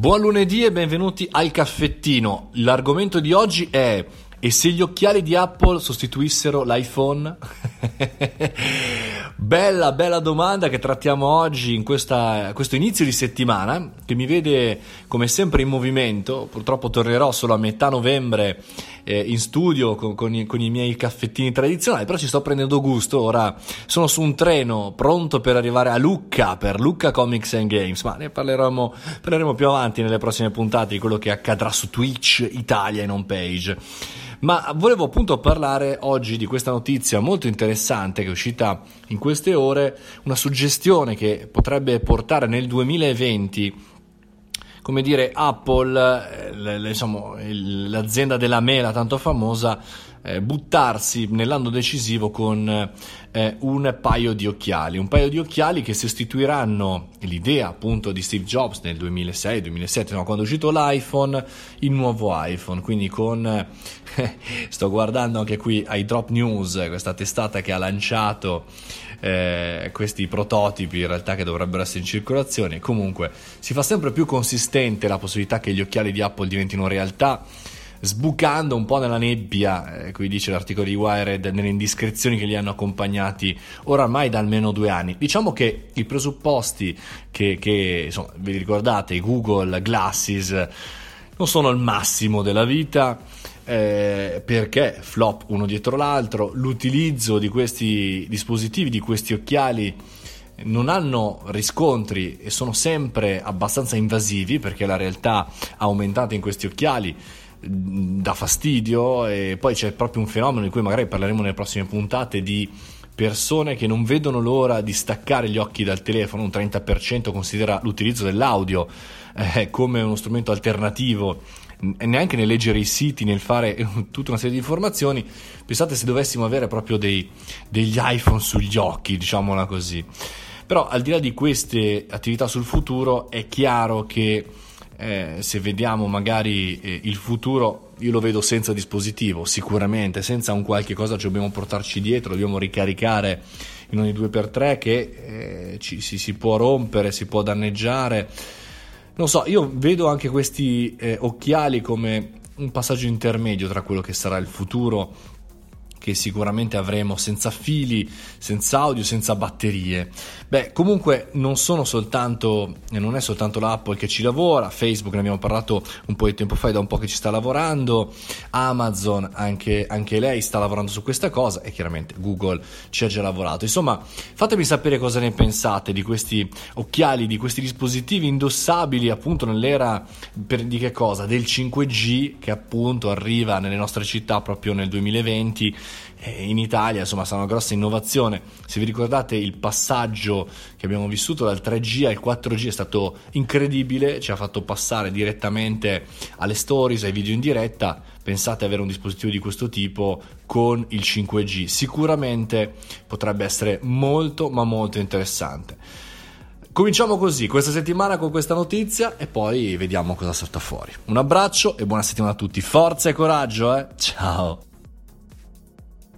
Buon lunedì e benvenuti al caffettino. L'argomento di oggi è e se gli occhiali di Apple sostituissero l'iPhone? bella, bella domanda che trattiamo oggi in questa, questo inizio di settimana che mi vede come sempre in movimento. Purtroppo tornerò solo a metà novembre eh, in studio con, con, i, con, i, miei caffettini tradizionali, però ci sto prendendo gusto. Ora sono su un treno pronto per arrivare a Lucca per Lucca Comics and Games, ma ne parleremo, parleremo più avanti nelle prossime puntate di quello che accadrà su Twitch Italia in home page. Ma volevo appunto parlare oggi di questa notizia molto interessante che è uscita in queste ore, una suggestione che potrebbe portare nel 2020 come dire, Apple, eh, l'azienda della mela tanto famosa, eh, buttarsi nell'anno decisivo con eh, un paio di occhiali, un paio di occhiali che sostituiranno l'idea appunto di Steve Jobs nel 2006-2007, no, quando è uscito l'iPhone, il nuovo iPhone, quindi con, eh, sto guardando anche qui ai Drop News, questa testata che ha lanciato eh, questi prototipi in realtà che dovrebbero essere in circolazione, comunque si fa sempre più consistente la possibilità che gli occhiali di Apple diventino realtà sbucando un po' nella nebbia, eh, qui dice l'articolo di Wired, nelle indiscrezioni che li hanno accompagnati oramai da almeno due anni. Diciamo che i presupposti che, che insomma, vi ricordate, Google Glasses, non sono il massimo della vita. Eh, perché flop uno dietro l'altro, l'utilizzo di questi dispositivi, di questi occhiali non hanno riscontri e sono sempre abbastanza invasivi perché la realtà aumentata in questi occhiali dà fastidio e poi c'è proprio un fenomeno di cui magari parleremo nelle prossime puntate di persone che non vedono l'ora di staccare gli occhi dal telefono, un 30% considera l'utilizzo dell'audio eh, come uno strumento alternativo neanche nel leggere i siti, nel fare tutta una serie di informazioni, pensate se dovessimo avere proprio dei, degli iPhone sugli occhi, diciamola così. Però al di là di queste attività sul futuro è chiaro che eh, se vediamo magari eh, il futuro, io lo vedo senza dispositivo, sicuramente, senza un qualche cosa che dobbiamo portarci dietro, dobbiamo ricaricare in ogni 2x3 che eh, ci, si, si, può rompere, si può danneggiare. Non so, io vedo anche questi eh, occhiali come un passaggio intermedio tra quello che sarà il futuro che sicuramente avremo senza fili, senza audio, senza batterie. Beh, comunque non sono soltanto, non è soltanto l'Apple che ci lavora, Facebook ne abbiamo parlato un po' di tempo fa, è da un po' che ci sta lavorando, Amazon anche, anche lei sta lavorando su questa cosa e chiaramente Google ci ha già lavorato. Insomma, fatemi sapere cosa ne pensate di questi occhiali, di questi dispositivi indossabili appunto nell'era per, di che cosa? Del 5G che appunto arriva nelle nostre città proprio nel 2020 in Italia insomma sarà una grossa innovazione se vi ricordate il passaggio che abbiamo vissuto dal 3G al 4G è stato incredibile ci ha fatto passare direttamente alle stories ai video in diretta pensate avere un dispositivo di questo tipo con il 5G sicuramente potrebbe essere molto ma molto interessante Cominciamo così questa settimana con questa notizia e poi vediamo cosa salta fuori. Un abbraccio e buona settimana a tutti. Forza e coraggio, eh? Ciao!